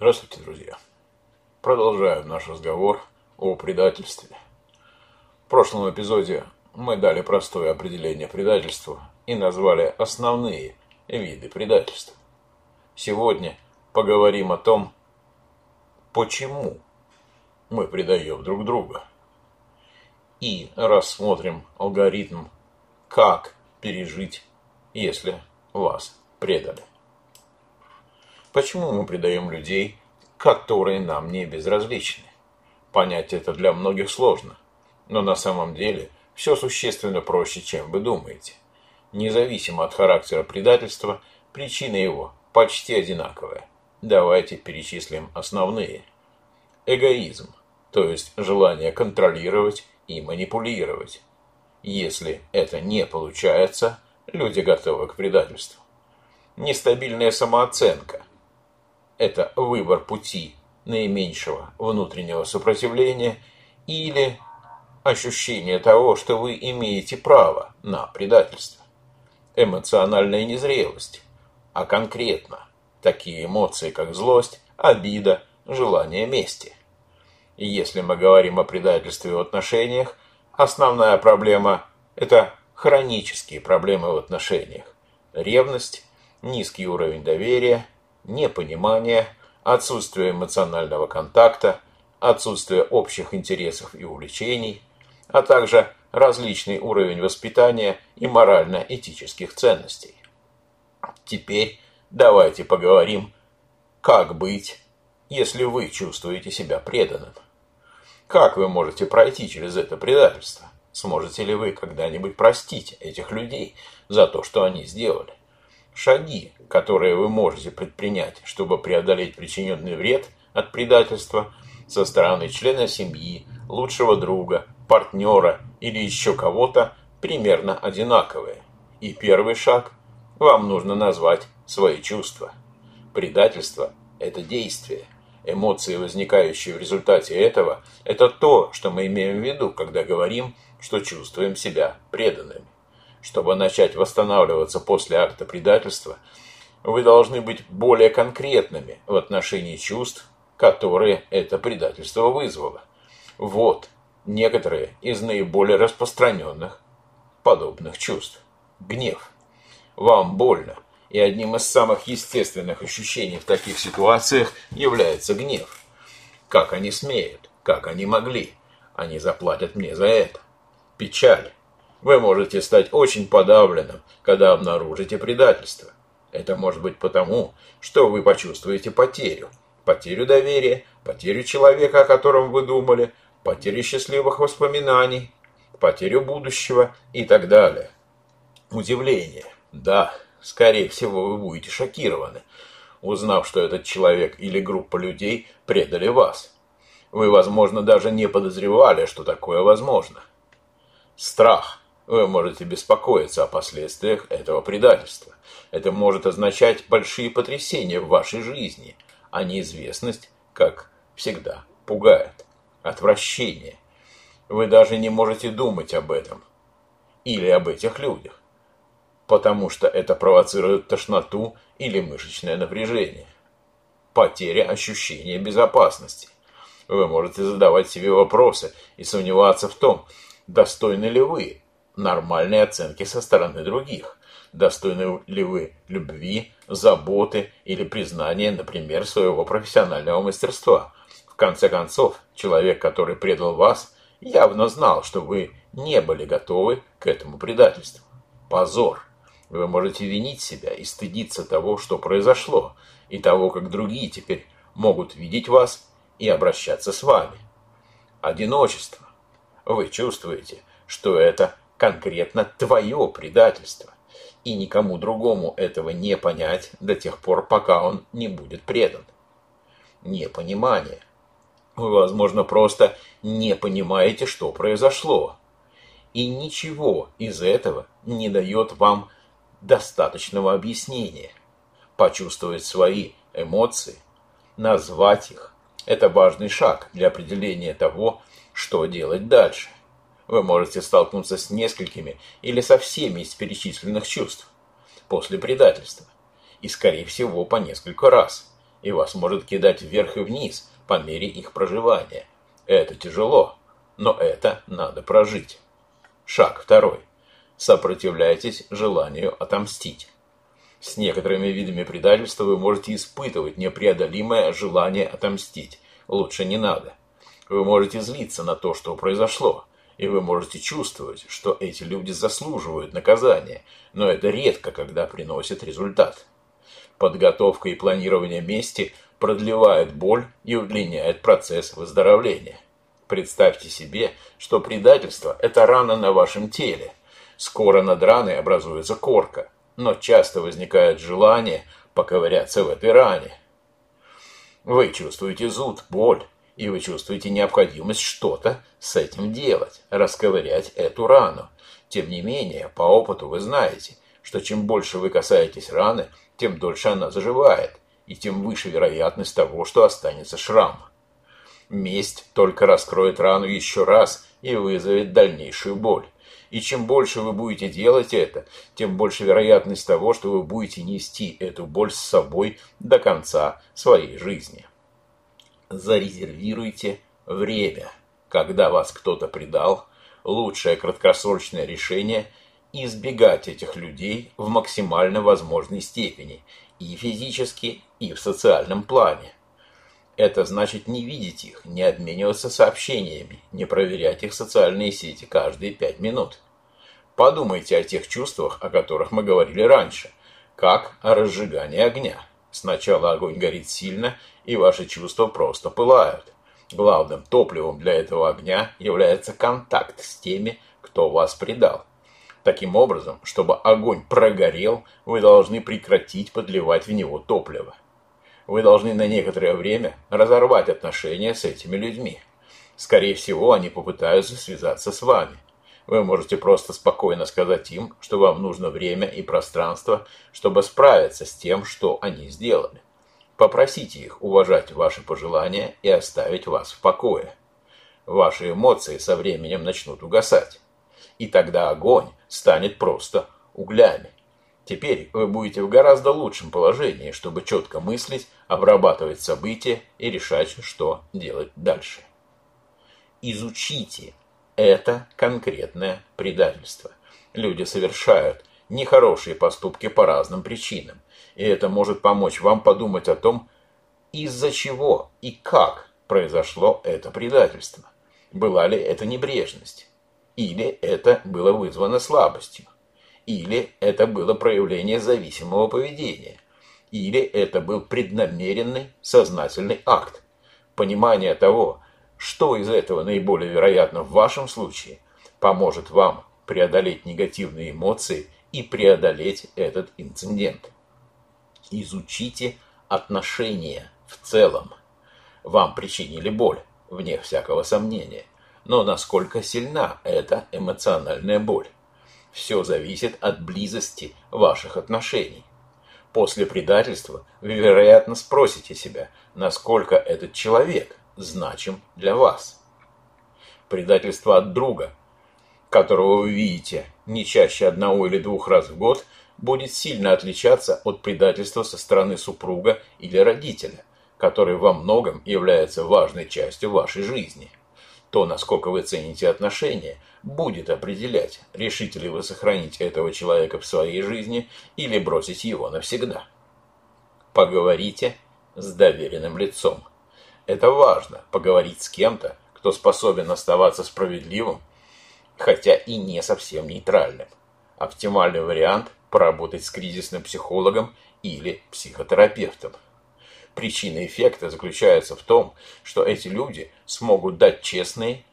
Здравствуйте, друзья. Продолжаем наш разговор о предательстве. В прошлом эпизоде мы дали простое определение предательству и назвали основные виды предательства. Сегодня поговорим о том, почему мы предаем друг друга. И рассмотрим алгоритм, как пережить, если вас предали. Почему мы предаем людей, которые нам не безразличны? Понять это для многих сложно, но на самом деле все существенно проще, чем вы думаете. Независимо от характера предательства, причина его почти одинаковая. Давайте перечислим основные. Эгоизм, то есть желание контролировать и манипулировать. Если это не получается, люди готовы к предательству. Нестабильная самооценка, это выбор пути наименьшего внутреннего сопротивления или ощущение того, что вы имеете право на предательство. Эмоциональная незрелость, а конкретно такие эмоции, как злость, обида, желание мести. И если мы говорим о предательстве в отношениях, основная проблема – это хронические проблемы в отношениях. Ревность, низкий уровень доверия – непонимание, отсутствие эмоционального контакта, отсутствие общих интересов и увлечений, а также различный уровень воспитания и морально-этических ценностей. Теперь давайте поговорим, как быть, если вы чувствуете себя преданным. Как вы можете пройти через это предательство? Сможете ли вы когда-нибудь простить этих людей за то, что они сделали? Шаги, которые вы можете предпринять, чтобы преодолеть причиненный вред от предательства со стороны члена семьи, лучшего друга, партнера или еще кого-то, примерно одинаковые. И первый шаг – вам нужно назвать свои чувства. Предательство – это действие. Эмоции, возникающие в результате этого, это то, что мы имеем в виду, когда говорим, что чувствуем себя преданными. Чтобы начать восстанавливаться после акта предательства, вы должны быть более конкретными в отношении чувств, которые это предательство вызвало. Вот некоторые из наиболее распространенных подобных чувств. Гнев. Вам больно, и одним из самых естественных ощущений в таких ситуациях является гнев. Как они смеют, как они могли, они заплатят мне за это. Печаль. Вы можете стать очень подавленным, когда обнаружите предательство. Это может быть потому, что вы почувствуете потерю. Потерю доверия, потерю человека, о котором вы думали, потерю счастливых воспоминаний, потерю будущего и так далее. Удивление. Да, скорее всего, вы будете шокированы, узнав, что этот человек или группа людей предали вас. Вы, возможно, даже не подозревали, что такое возможно. Страх вы можете беспокоиться о последствиях этого предательства. Это может означать большие потрясения в вашей жизни, а неизвестность, как всегда, пугает. Отвращение. Вы даже не можете думать об этом или об этих людях, потому что это провоцирует тошноту или мышечное напряжение. Потеря ощущения безопасности. Вы можете задавать себе вопросы и сомневаться в том, достойны ли вы нормальной оценки со стороны других. Достойны ли вы любви, заботы или признания, например, своего профессионального мастерства? В конце концов, человек, который предал вас, явно знал, что вы не были готовы к этому предательству. Позор. Вы можете винить себя и стыдиться того, что произошло, и того, как другие теперь могут видеть вас и обращаться с вами. Одиночество. Вы чувствуете, что это конкретно твое предательство. И никому другому этого не понять до тех пор, пока он не будет предан. Непонимание. Вы, возможно, просто не понимаете, что произошло. И ничего из этого не дает вам достаточного объяснения. Почувствовать свои эмоции, назвать их – это важный шаг для определения того, что делать дальше вы можете столкнуться с несколькими или со всеми из перечисленных чувств после предательства, и, скорее всего, по несколько раз. и вас может кидать вверх и вниз по мере их проживания. Это тяжело, но это надо прожить. Шаг второй. Сопротивляйтесь желанию отомстить. С некоторыми видами предательства вы можете испытывать непреодолимое желание отомстить. Лучше не надо. Вы можете злиться на то, что произошло, и вы можете чувствовать, что эти люди заслуживают наказания, но это редко, когда приносит результат. Подготовка и планирование мести продлевают боль и удлиняют процесс выздоровления. Представьте себе, что предательство – это рана на вашем теле. Скоро над раной образуется корка, но часто возникает желание поковыряться в этой ране. Вы чувствуете зуд, боль, и вы чувствуете необходимость что-то с этим делать, расковырять эту рану. Тем не менее, по опыту вы знаете, что чем больше вы касаетесь раны, тем дольше она заживает, и тем выше вероятность того, что останется шрам. Месть только раскроет рану еще раз и вызовет дальнейшую боль. И чем больше вы будете делать это, тем больше вероятность того, что вы будете нести эту боль с собой до конца своей жизни. Зарезервируйте время. Когда вас кто-то предал, лучшее краткосрочное решение – избегать этих людей в максимально возможной степени и физически, и в социальном плане. Это значит не видеть их, не обмениваться сообщениями, не проверять их социальные сети каждые пять минут. Подумайте о тех чувствах, о которых мы говорили раньше, как о разжигании огня. Сначала огонь горит сильно, и ваши чувства просто пылают. Главным топливом для этого огня является контакт с теми, кто вас предал. Таким образом, чтобы огонь прогорел, вы должны прекратить подливать в него топливо вы должны на некоторое время разорвать отношения с этими людьми. Скорее всего, они попытаются связаться с вами. Вы можете просто спокойно сказать им, что вам нужно время и пространство, чтобы справиться с тем, что они сделали. Попросите их уважать ваши пожелания и оставить вас в покое. Ваши эмоции со временем начнут угасать. И тогда огонь станет просто углями. Теперь вы будете в гораздо лучшем положении, чтобы четко мыслить, обрабатывать события и решать, что делать дальше. Изучите это конкретное предательство. Люди совершают нехорошие поступки по разным причинам, и это может помочь вам подумать о том, из-за чего и как произошло это предательство. Была ли это небрежность? Или это было вызвано слабостью? Или это было проявление зависимого поведения. Или это был преднамеренный сознательный акт. Понимание того, что из этого наиболее вероятно в вашем случае, поможет вам преодолеть негативные эмоции и преодолеть этот инцидент. Изучите отношения в целом. Вам причинили боль, вне всякого сомнения. Но насколько сильна эта эмоциональная боль? Все зависит от близости ваших отношений. После предательства вы, вероятно, спросите себя, насколько этот человек значим для вас. Предательство от друга, которого вы видите не чаще одного или двух раз в год, будет сильно отличаться от предательства со стороны супруга или родителя, который во многом является важной частью вашей жизни. То, насколько вы цените отношения, будет определять, решите ли вы сохранить этого человека в своей жизни или бросить его навсегда. Поговорите с доверенным лицом. Это важно, поговорить с кем-то, кто способен оставаться справедливым, хотя и не совсем нейтральным. Оптимальный вариант – поработать с кризисным психологом или психотерапевтом. Причина эффекта заключается в том, что эти люди смогут дать честные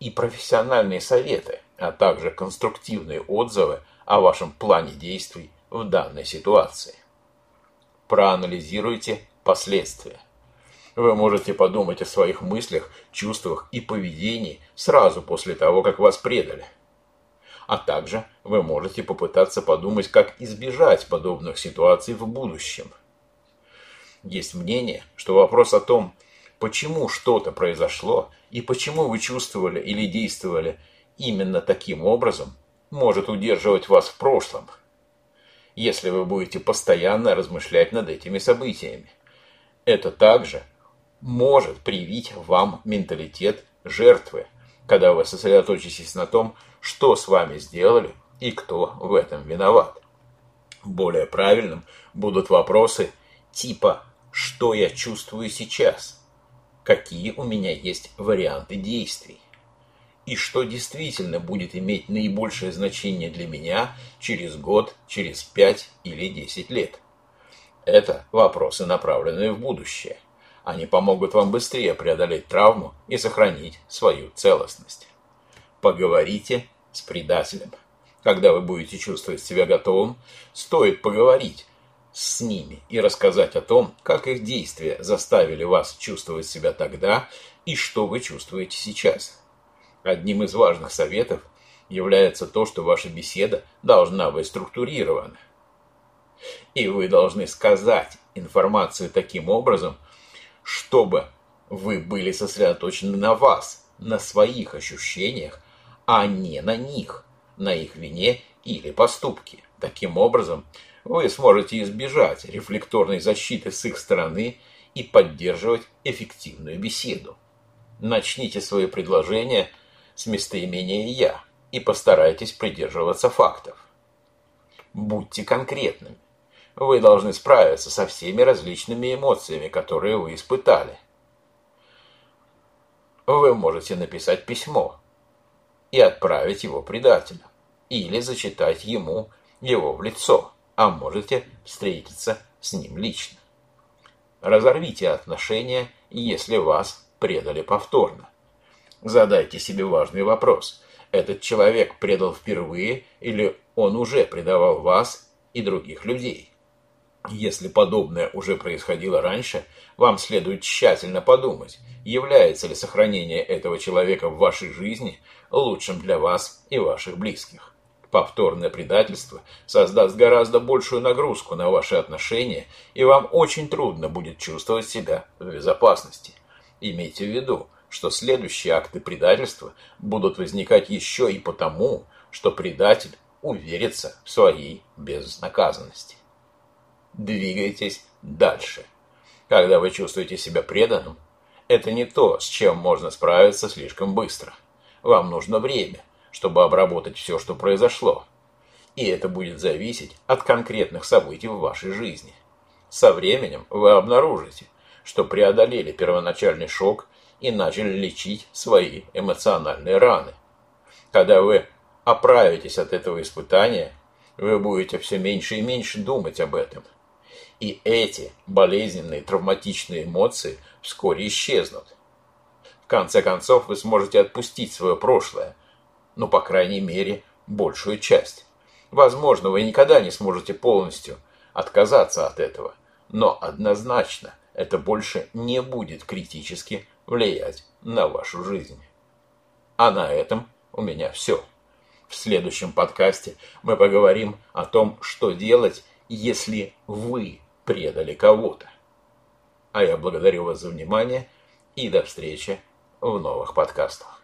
и профессиональные советы, а также конструктивные отзывы о вашем плане действий в данной ситуации. Проанализируйте последствия. Вы можете подумать о своих мыслях, чувствах и поведении сразу после того, как вас предали. А также вы можете попытаться подумать, как избежать подобных ситуаций в будущем – есть мнение, что вопрос о том, почему что-то произошло и почему вы чувствовали или действовали именно таким образом, может удерживать вас в прошлом, если вы будете постоянно размышлять над этими событиями. Это также может привить вам менталитет жертвы, когда вы сосредоточитесь на том, что с вами сделали и кто в этом виноват. Более правильным будут вопросы типа «Что я чувствую сейчас?» Какие у меня есть варианты действий? И что действительно будет иметь наибольшее значение для меня через год, через пять или десять лет? Это вопросы, направленные в будущее. Они помогут вам быстрее преодолеть травму и сохранить свою целостность. Поговорите с предателем. Когда вы будете чувствовать себя готовым, стоит поговорить с ними и рассказать о том, как их действия заставили вас чувствовать себя тогда и что вы чувствуете сейчас. Одним из важных советов является то, что ваша беседа должна быть структурирована. И вы должны сказать информацию таким образом, чтобы вы были сосредоточены на вас, на своих ощущениях, а не на них на их вине или поступке. Таким образом, вы сможете избежать рефлекторной защиты с их стороны и поддерживать эффективную беседу. Начните свои предложения с местоимения «я» и постарайтесь придерживаться фактов. Будьте конкретными. Вы должны справиться со всеми различными эмоциями, которые вы испытали. Вы можете написать письмо, и отправить его предателю, или зачитать ему его в лицо, а можете встретиться с ним лично. Разорвите отношения, если вас предали повторно. Задайте себе важный вопрос. Этот человек предал впервые или он уже предавал вас и других людей? Если подобное уже происходило раньше, вам следует тщательно подумать, является ли сохранение этого человека в вашей жизни лучшим для вас и ваших близких. Повторное предательство создаст гораздо большую нагрузку на ваши отношения, и вам очень трудно будет чувствовать себя в безопасности. Имейте в виду, что следующие акты предательства будут возникать еще и потому, что предатель уверится в своей безнаказанности. Двигайтесь дальше. Когда вы чувствуете себя преданным, это не то, с чем можно справиться слишком быстро. Вам нужно время, чтобы обработать все, что произошло. И это будет зависеть от конкретных событий в вашей жизни. Со временем вы обнаружите, что преодолели первоначальный шок и начали лечить свои эмоциональные раны. Когда вы оправитесь от этого испытания, вы будете все меньше и меньше думать об этом. И эти болезненные травматичные эмоции вскоре исчезнут. В конце концов, вы сможете отпустить свое прошлое, ну, по крайней мере, большую часть. Возможно, вы никогда не сможете полностью отказаться от этого, но однозначно это больше не будет критически влиять на вашу жизнь. А на этом у меня все. В следующем подкасте мы поговорим о том, что делать, если вы предали кого-то. А я благодарю вас за внимание и до встречи в новых подкастах.